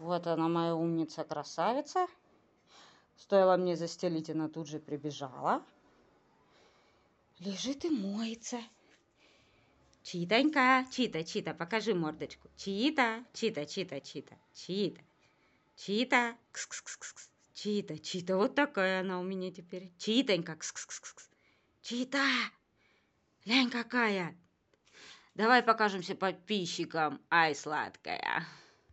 Вот она, моя умница-красавица. Стоило мне застелить, она тут же прибежала. Лежит и моется. Читонька, Чита, Чита, покажи мордочку. Чита, Чита, Чита, Чита, Чита, Чита, кс -кс -кс -кс. Чита, Чита, вот такая она у меня теперь. Читонька, кс -кс -кс -кс. Чита, лень какая. Давай покажемся подписчикам. Ай, сладкая.